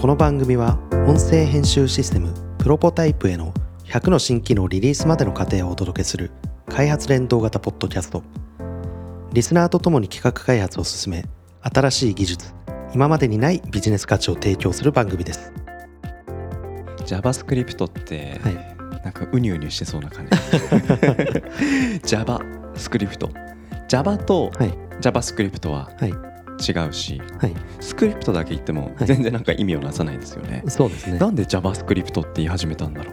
この番組は音声編集システムプロポタイプへの100の新機能リリースまでの過程をお届けする開発連動型ポッドキャスト。リスナーとともに企画開発を進め新しい技術今までにないビジネス価値を提供する番組です。JavaScript って、はい。なんかウニュウニュしてそうな感じ。JavaScript Java とはい。JavaScript ははい違うし、はい。スクリプトだけ言ってもはい。全然なんか意味をなさないですよね、そうですね。なんで JavaScript って言い始めたんだろ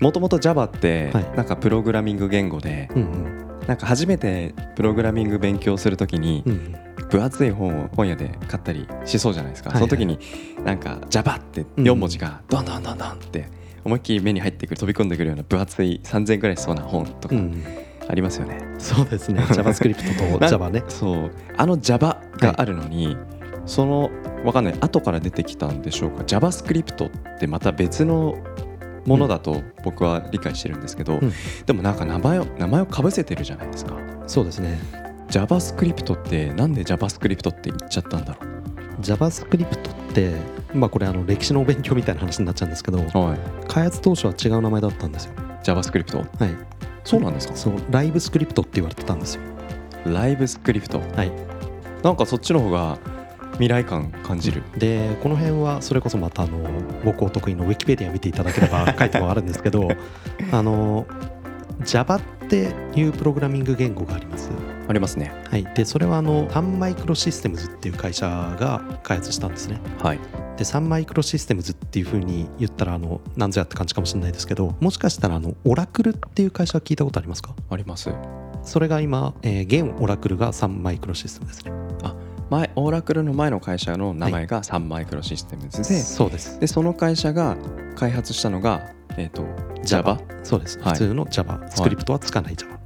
う？もともと Java ってはい。なんかプログラミング言語でうんうん。なんか初めてプログラミング勉強するときに分厚い本を本屋で買ったりしそうじゃないですか、はいはい。その時になんか Java って4文字がどんどん。どんどんって思いっきり目に入ってくる飛び込んでくるような分厚い3000円ぐらいしそうな本とか。うんありますよね、そうですね。JavaScript とな Java ね。そう。あの Java があるのに、そのわかんない。後から出てきたんでしょうか。JavaScript ってまた別のものだと僕は理解してるんですけど、うん。でもなんか名前を名前をかぶせてるじゃないですか。そうですね。JavaScript ってなんで JavaScript って言っちゃったんだろ JavaScript ってまあこれあの歴史のお勉強みたいな話になっちゃうんですけどうはい。開発当初は違う名前だったんですよ。JavaScript はいそうなんですか？そうライブスクリプトって言われてたんですよ。ライブスクリプト？はい。なんかそっちの方が未来感感じる。でこの辺はそれこそまたあの僕お得意のウィキペディア見ていただければ書いてもあるんですけど あの Java っていうプログラミング言語がありますありますね。はい。でそれはあのサンマイクロシステムズっていう会社が開発したんですね。はい。でサンマイクロシステムズっていうふうに言ったらあのなんぞやって感じかもしれないですけどもしかしたらあのオラクルっていう会社は聞いたことありますか？あります。それが今、えー現オラクルがサンマイクロシステムですね。前オーラクルの前の会社の名前がサンマイクロシステムズで、そうです。でその会社が開発したのが、えー、と Java そうです、はい。普通の Java スクリプトはつかない Java、はい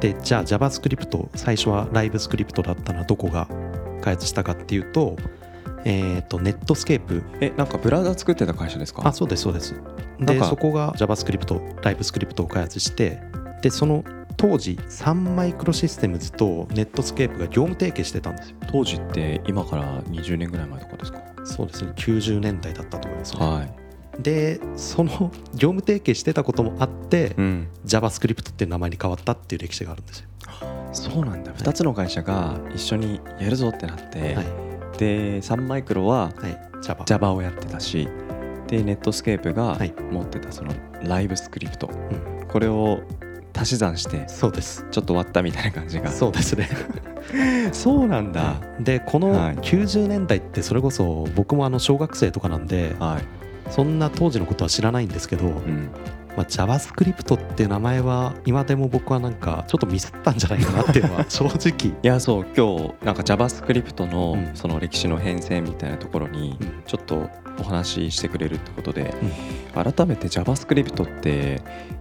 でじゃあ JavaScript 最初はライブスクリプトだったのはどこが開発したかっていうとえっ、と Netscape えなんかブラウザ作ってた会社ですか？あそうですそうです。でそこが JavaScript LiveScript を開発してでその当時 Sun Microsystems と Netscape が業務提携してたんですよ。当時って今から20年ぐらい前とかですか？そうですね90年代だったと思いますね、はい、でその 業務提携してたこともあって、うん、JavaScript っていう名前に変わったっていう歴史があるんですよ、そうなんだ。2つの会社が一緒にやるぞってなって、はい。でサンマイクロははい。Java Java をやってたしでネットスケープがはい。持ってたそのライブスクリプト、うん。これを足し算してそうです。ちょっと割ったみたいな感じが。そうですね。そうなんだ、でこのはい。90年代ってそれこそ僕もあの小学生とかなんではい、そんな当時のことは知らないんですけど、うん、まあ、JavaScript っていう名前は今でも僕はなんかちょっとミスったんじゃないかなっていうのは 正直。いやそう今日なんか JavaScript のうん。その歴史の変遷みたいなところにうん。ちょっとお話ししてくれるってことで、改めて JavaScript って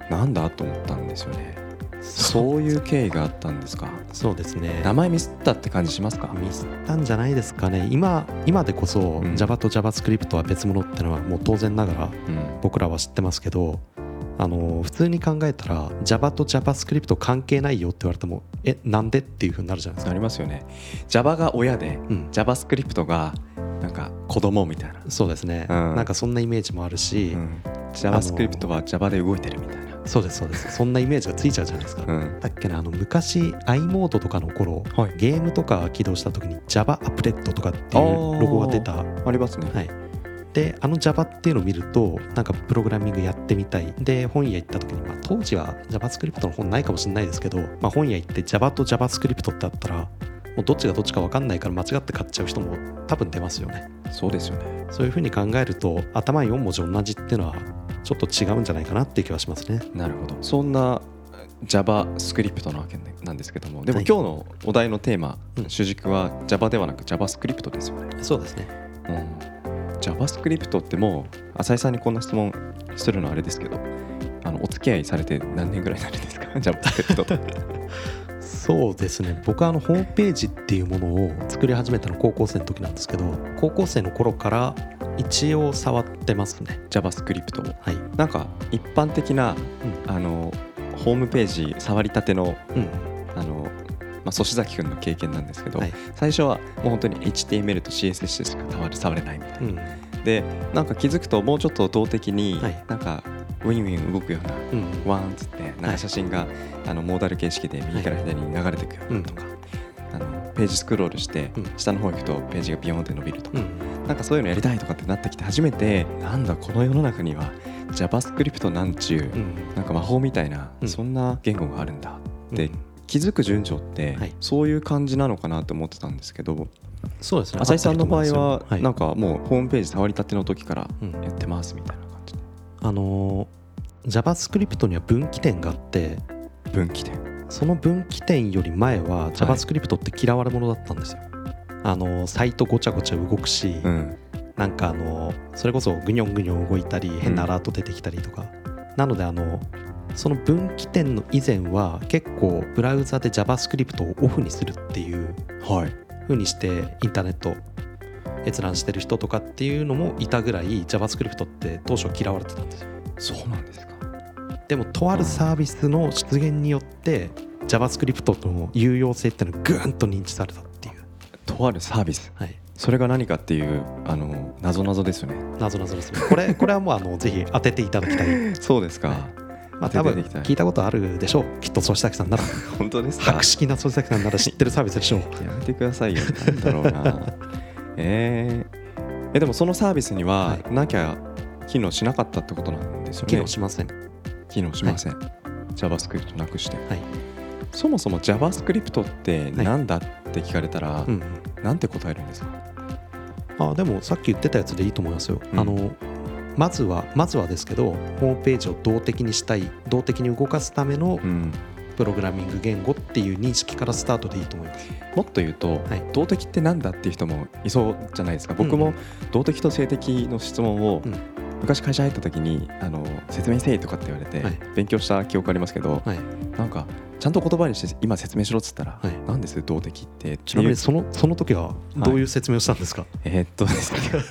なんだと思ったんですよねそういう経緯があったんですか？そうですね。名前ミスったって感じしますか？ミスったんじゃないですかね。今今でこそうん。Java と JavaScript は別物ってのはもう当然ながらうん。僕らは知ってますけどあの普通に考えたら Java と JavaScript 関係ないよって言われてもえなんでっていうふうになるじゃないですか。ありますよね。Java が親でうん。JavaScript がなんか子供みたいな、そうですね、うん。なんかそんなイメージもあるし、うん、JavaScript は Java で動いてるみたいな、そうですそうです。そんなイメージがついちゃうじゃないですか、うん、だっけなあの昔 i モードとかの頃、はい。ゲームとか起動した時に Java アップレットとかっていうロゴが出た。ありますね、はい。であの Java っていうのを見るとなんかプログラミングやってみたい。で本屋行った時に、まあ、当時は JavaScript の本ないかもしれないですけど、まあ、本屋行って Java と JavaScript ってあったらもうどっちがどっちか分かんないから間違って買っちゃう人も多分出ますよね。そうですよね。そういうふうに考えると頭4文字同じっていうのはちょっと違うんじゃないかなっていう気はしますね。なるほど。そんな JavaScript なわけなんですけどもでもはい。今日のお題のテーマ、うん。主軸は Java ではなく JavaScript ですよね、そうですね。うん、JavaScript ってもう浅井さんにこんな質問するのはあれですけどあのお付き合いされて何年ぐらいになるんですか？JavaScript とそうですね。僕はあのホームページっていうものを作り始めたの高校生の時なんですけど高校生の頃から一応触ってますね。JavaScript を。はい。なんか一般的な、あのホームページ触りたてのうん。あのあ、粗崎君の経験なんですけど、はい。最初はもう本当に HTML と CSS しか触れ触れないみたいな、うん。でなんか気づくともうちょっと動的にはい。なんかウィンウィン動くようなうん。ワンっつってなんか写真があのモーダル形式で右から左に流れていくようなとか、あのページスクロールしてうん。下の方行くとページがビヨーンって伸びるとか、うんなんかそういうのやりたいとかってなってきて初めてなんだこの世の中には JavaScript なんちゅう、うん。なんか魔法みたいな、うん。そんな言語があるんだってうん。気づく順序って、はい。そういう感じなのかなと思ってたんですけど。そうですね。浅井さんの場合ははい。なんかもうホームページ触りたての時からうんやってますみたいな感じ。であのー JavaScript には分岐点があって分岐点。その分岐点より前は JavaScript って嫌われ者だったんですよ、あのーサイトごちゃごちゃ動くし、うん。なんかあのそれこそぐにょんぐにょん動いたり変なアラート出てきたりとか、なのであのその分岐点の以前は結構ブラウザで JavaScript をオフにするっていうはい。風にしてインターネット閲覧してる人とかっていうのもいたぐらい JavaScript って当初嫌われてたんですよ。そうなんですか。でもとあるサービスの出現によって JavaScript の有用性っていうのがぐーんと認知されたとあるサービス。はい、それが何かっていうあの謎謎ですよね。謎々ですね。これ これはもうあのぜひ当てていただきたい。そうですか、はい。まあ多分聞いたことあるでしょう。きっと粗崎さんなら。本当ですか？博識な粗崎さんなら知ってるサービスでしょう。やめてくださいよ。なんだろうな。えー。えでもそのサービスにははなきゃ機能しなかったってことなんですよね。機能しません。機能しません、JavaScript なくして、はいそもそも JavaScript ってなんだって聞かれたら、うんなんて答えるんですか？あでもさっき言ってたやつでいいと思いますよ、うん。あのまずはまずはですけどホームページを動的にしたい動的に動かすためのうん。プログラミング言語っていう認識からスタートでいいと思います。もっと言うと、はい。動的ってなんだっていう人もいそうじゃないですか。僕もうん。動的と性的の質問を、うん。昔会社入った時にあの説明せいとかって言われて、はい。勉強した記憶ありますけど、はい。なんかちゃんと言葉にして今説明しろっつったら、はい。なんです動的って。ちなみにそのその時はどういう説明をしたんですか、えーっとですね。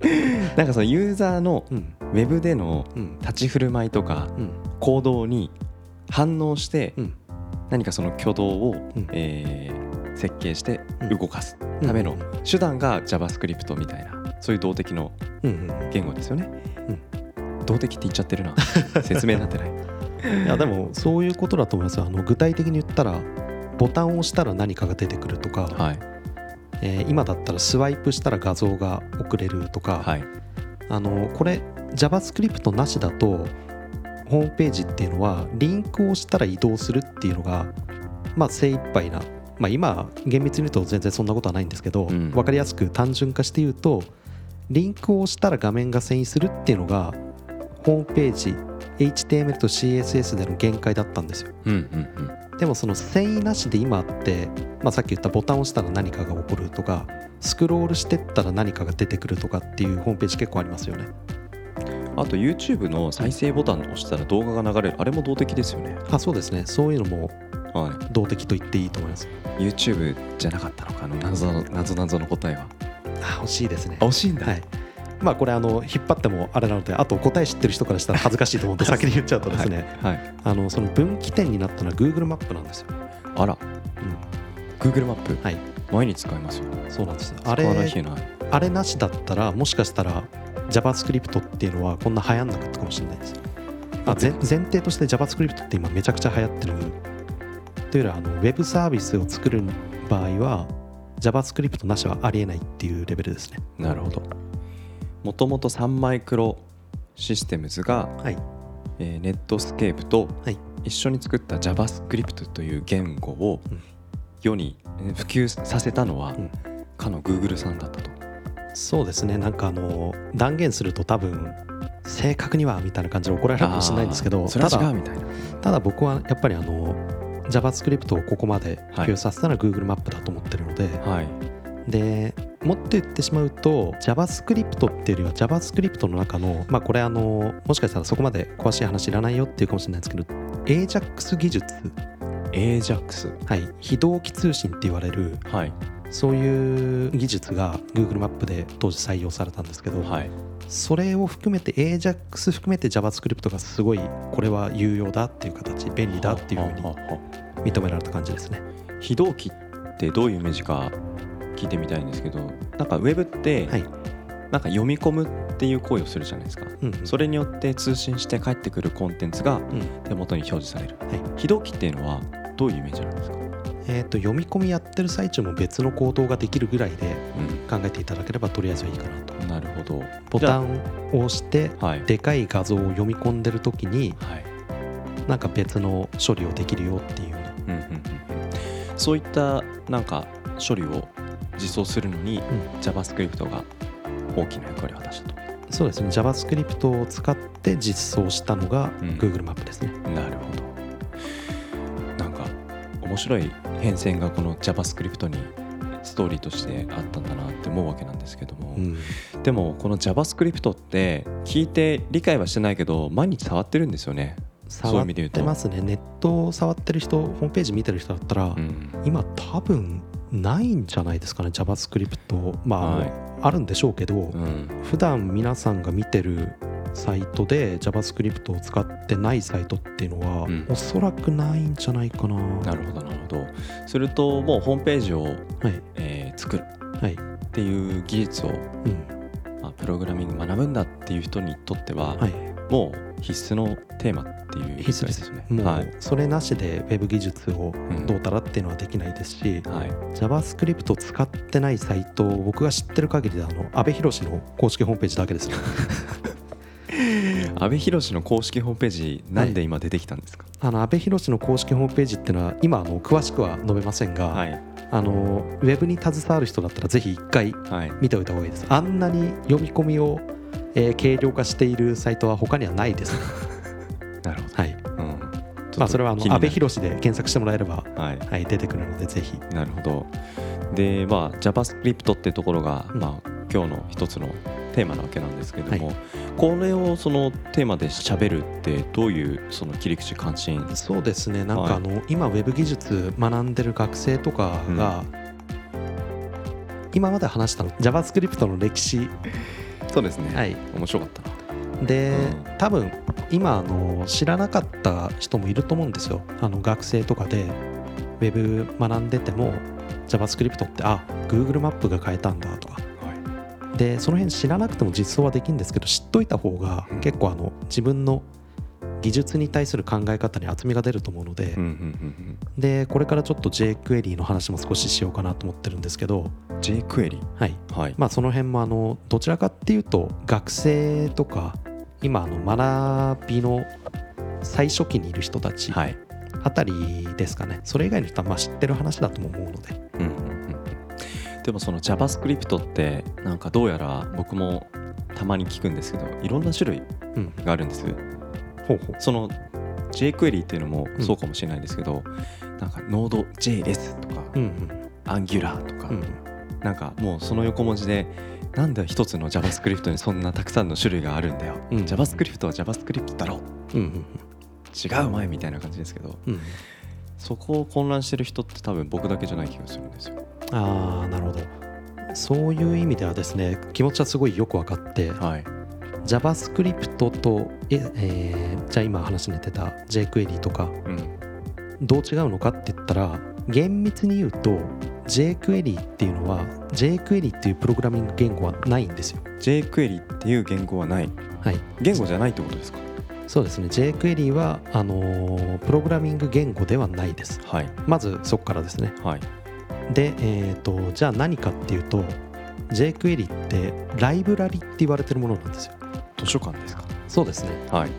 なんかそのユーザーのうん。ウェブでのうん。立ち振る舞いとかうん。行動に反応してうん。何かその挙動を、うん。えー設計してうん。動かすためのうん手段が JavaScript みたいなそういう動的のうんうん言語ですよね、動的って言っちゃってるな。説明になってない いやでもそういうことだと思いますよ。あの具体的に言ったらボタンを押したら何かが出てくるとか、はい。えー今だったらスワイプしたら画像が送れるとか、はい。あのこれ JavaScript なしだとホームページっていうのはリンクを押したら移動するっていうのがまあ精一杯な、まあ、今厳密に言うと全然そんなことはないんですけど、うん。分かりやすく単純化して言うとリンクを押したら画面が遷移するっていうのがホームページ HTML と CSS での限界だったんですよ。うんうんうん。でもその遷移なしで今あって、まあ、さっき言ったボタンを押したら何かが起こるとかスクロールしてったら何かが出てくるとかっていうホームページ結構ありますよね。あと YouTube の再生ボタンを押したら動画が流れる。あれも動的ですよね。あそうですね。そういうのもは動的と言っていいと思います。い YouTube じゃなかったのかあの謎の謎謎の答えは。あ惜しいですね。あ惜しいんだ、はいまあこれあの引っ張ってもあれなのであと答え知ってる人からしたら恥ずかしいと思うんで先に言っちゃうとですね、はい、はい、あのその分岐点になったのは Google マップなんですよ、あら。うん、Google マップ？はい。毎日使いますよそうなんです。あれあれなしだったらもしかしたら JavaScript っていうのはこんな流行んなかったかもしれないです。あ前前提として JavaScript って今めちゃくちゃ流行ってる。というよりはあのウェブサービスを作る場合は JavaScript なしはありえないっていうレベルですね。なるほどもともとサンマイクロシステムズが、はい。えーネットスケープとはい。一緒に作った JavaScript という言語をうん。世にえー普及させたのは、うん。かの Google さんだったと。そうですね。なんかあの断言すると多分正確にはみたいな感じで怒られるかもしれないんですけどただは違うみたいな。ただ僕はやっぱりあの JavaScript をここまで普及させたのは Google マップだと思ってるので、はい。でもっと言ってしまうと JavaScript っていうよりは JavaScript の中のまあこれあのもしかしたらそこまで詳しい話いらないよっていうかもしれないですけど AJAX 技術。AJAX はい。非同期通信って言われるはい。そういう技術が Google マップで当時採用されたんですけど、はい。それを含めて AJAX 含めて JavaScript がすごいこれは有用だっていう形便利だっていうふうに認められた感じですね。非同期ってどういうイメージか聞いてみたいんですけどなんかウェブってはい。なんか読み込むっていう行為をするじゃないですか。うんうん。それによって通信して帰ってくるコンテンツがうん。手元に表示される。はい。非同期っていうのはどういうイメージなんですか、えー、と読み込みやってる最中も別の行動ができるぐらいでう考えていただければとりあえずはいいかなと。ん、なるほど。ボタンを押してはいでかい画像を読み込んでる時にはい。なんか別の処理をできるよっていうような。うんうんうんうん。そういったなんか処理を実装するのに、JavaScript が大きな役割を果たしたと。そうですね。JavaScript を使って実装したのがうん。Google マップですね、なるほど。なんか面白い変遷がこの JavaScript にストーリーとしてあったんだなって思うわけなんですけども、うん。でもこの JavaScript って聞いて理解はしてないけど毎日触ってるんですよね、そういう触っ意味で言うと。てますね。ネットを触ってる人ホームページ見てる人だったら、うん。今多分ないんじゃないですかね JavaScript まあ、はい。あるんでしょうけど、うん。普段皆さんが見てるサイトで JavaScript を使ってないサイトっていうのは、うん。おそらくないんじゃないかな。なるほどなるほど。するともうホームページを、はい。えー作る。はい。っていう技術を、うん。まあ、プログラミング学ぶんだっていう人にとっては、はい。もう必須のテーマっていう必須です。ね。もはい。うそれなしで Web 技術をうん。どうたらっていうのはできないですし、はい。JavaScript を使ってないサイトを僕が知ってる限りであの阿部寛の公式ホームページだけですよ阿部寛の公式ホームページなんで今出てきたんですか？あの阿部寛の公式ホームページっていうのは今あの詳しくは述べませんが、はい。あのウェブに携わる人だったらぜひ一回はい。見ておいた方がいいです。あんなに読み込みを、えー軽量化しているサイトは他にはないです なるほど、はい。うん、まあそれはあの気になる。阿部寛で検索してもらえれば、はい。はい、出てくるのでぜひ。なるほど。でまあ JavaScript ってところが、うん。まあ今日の一つのテーマなわけなんですけども、はい。これをそのテーマで喋るってどういうその切り口関心？そうですね。なんはい。かあの、今ウェブ技術学んでる学生とかが、今まで話したの JavaScript の歴史、そうですね、はい、面白かったな。で、うん。多分今あの知らなかった人もいると思うんですよ。あの学生とかで Web 学んでても JavaScript ってあ Google マップが変えたんだとか。はい。でその辺知らなくても実装はできるんですけど知っといた方がうん。結構あの自分の技術に対する考え方に厚みが出ると思うので、うんうんでこれからちょっと jQuery の話も少ししようかなと思ってるんですけど、うん jQuery はい。はい、まあ、その辺もあのどちらかっていうと学生とか今あの学びの最初期にいる人たちはい。あたりですかね。それ以外の人はまあ知ってる話だとも思うので。うんうんうんうん。でもその JavaScript ってなんかどうやら僕もたまに聞くんですけどいろんな種類うん。があるんですほうほう。その jQuery っていうのもうん。そうかもしれないですけど、なんか Node.js とかうん Angular とか、うんうん。なんかもうその横文字でなんで一つの JavaScript にそんなたくさんの種類があるんだよ、うん JavaScript は JavaScript だろう。んうん違う前みたいな感じですけどうんそこを混乱してる人って多分僕だけじゃない気がするんですよ。ああなるほど。そういう意味ではですね気持ちはすごいよく分かってはい JavaScript とえ、えーじゃあ今話に出てた jQuery とかうん。どう違うのかって言ったら厳密に言うと jQuery っていうのは jQuery っていうプログラミング言語はないんですよ。jQuery っていう言語はない。はい。言語じゃないってことですか？そうですね。jQuery はあのープログラミング言語ではないです。はい。まずそこからですね。はい。でえっ、とじゃあ何かっていうと jQuery ってライブラリって言われてるものなんですよ図書館ですか？そうですね。はい。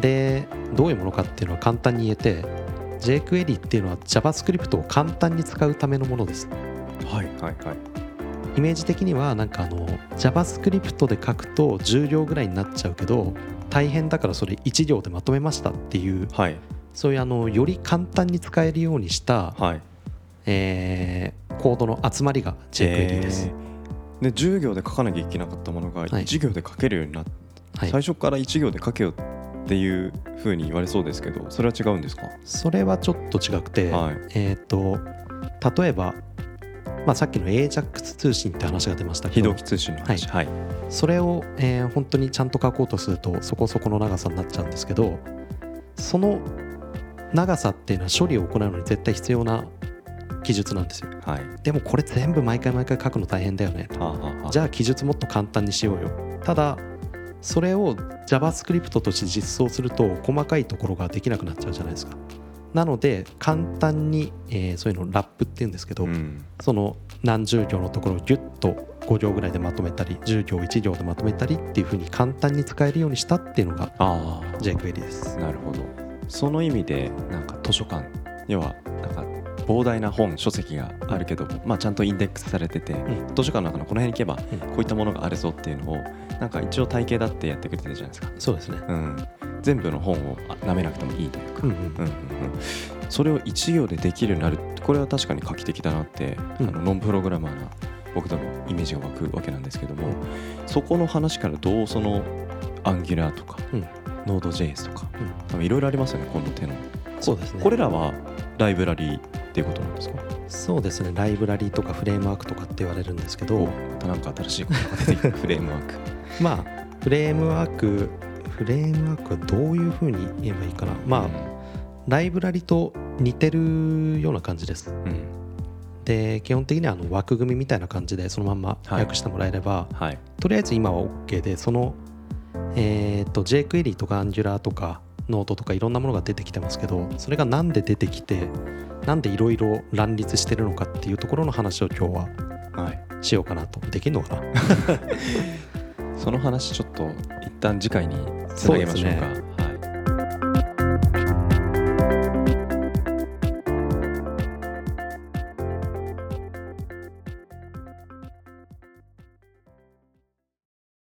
でどういうものかっていうのは簡単に言えて jQuery っていうのは JavaScript を簡単に使うためのものです。はいはいはい。イメージ的にはなんかあの JavaScript で書くと10行ぐらいになっちゃうけど大変だからそれ1行でまとめましたっていうはい。そういうあのより簡単に使えるようにした、はい。えーコードの集まりが jQuery です、えー。で10行で書かなきゃいけなかったものがはい。1行で書けるようになって、はい。最初から1行で書けよっていうふうに言われそうですけどそれは違うんですか？それはちょっと違くて、はい。えっ、と例えば、まあ、さっきの AJAX 通信って話が出ましたけど非同期通信の話。はい、それを、えー本当にちゃんと書こうとするとそこそこの長さになっちゃうんですけどその長さっていうのは処理を行うのに絶対必要な記述なんですよ。はい。でもこれ全部毎回毎回書くの大変だよね。はあはあはあ。じゃあ記述もっと簡単にしようよ。ただそれを JavaScript として実装すると細かいところができなくなっちゃうじゃないですか。なので簡単に、えーそういうのをラップっていうんですけど、うん。その何十行のところをギュッと5行ぐらいでまとめたり10行1行でまとめたりっていう風に簡単に使えるようにしたっていうのがあ jQuery です。あなるほど。その意味でなんか図書館。要は膨大な本書籍があるけども、まあ、ちゃんとインデックスされてて、ん。図書館の中のこの辺に行けばうん。こういったものがあるぞっていうのをなんか一応体系だってやってくれてるじゃないですか、そうですね。うん、全部の本をあ舐めなくてもいいというか、うんうん。うんそれを一行でできるようになるこれは確かに画期的だなって、うん。あのノンプログラマーな僕とのイメージが湧くわけなんですけども、うん。そこの話からどうそのアンギュラーとか、うん。ノード JS とかいろいろありますよねこの手の。そうですね。これらはライブラリーっていうことなんですか？そうですね。ライブラリーとかフレームワークとかって言われるんですけど。おまたなんか新しいことが出てきた。フレームワーク。まあフレームワークフレームワークはどういう風に言えばいいかな。まあ、ライブラリと似てるような感じです。うん、うんで基本的にはあの枠組みみたいな感じでそのまんまはい。訳してもらえれば、はい。とりあえず今は OK でそのえっと jQuery とか Angular とか Node とかいろんなものが出てきてますけどそれがなんで出てきてなんでいろいろ乱立してるのかっていうところの話を今日ははい。しようかなと。できるのかな？その話ちょっと一旦次回につなげましょうか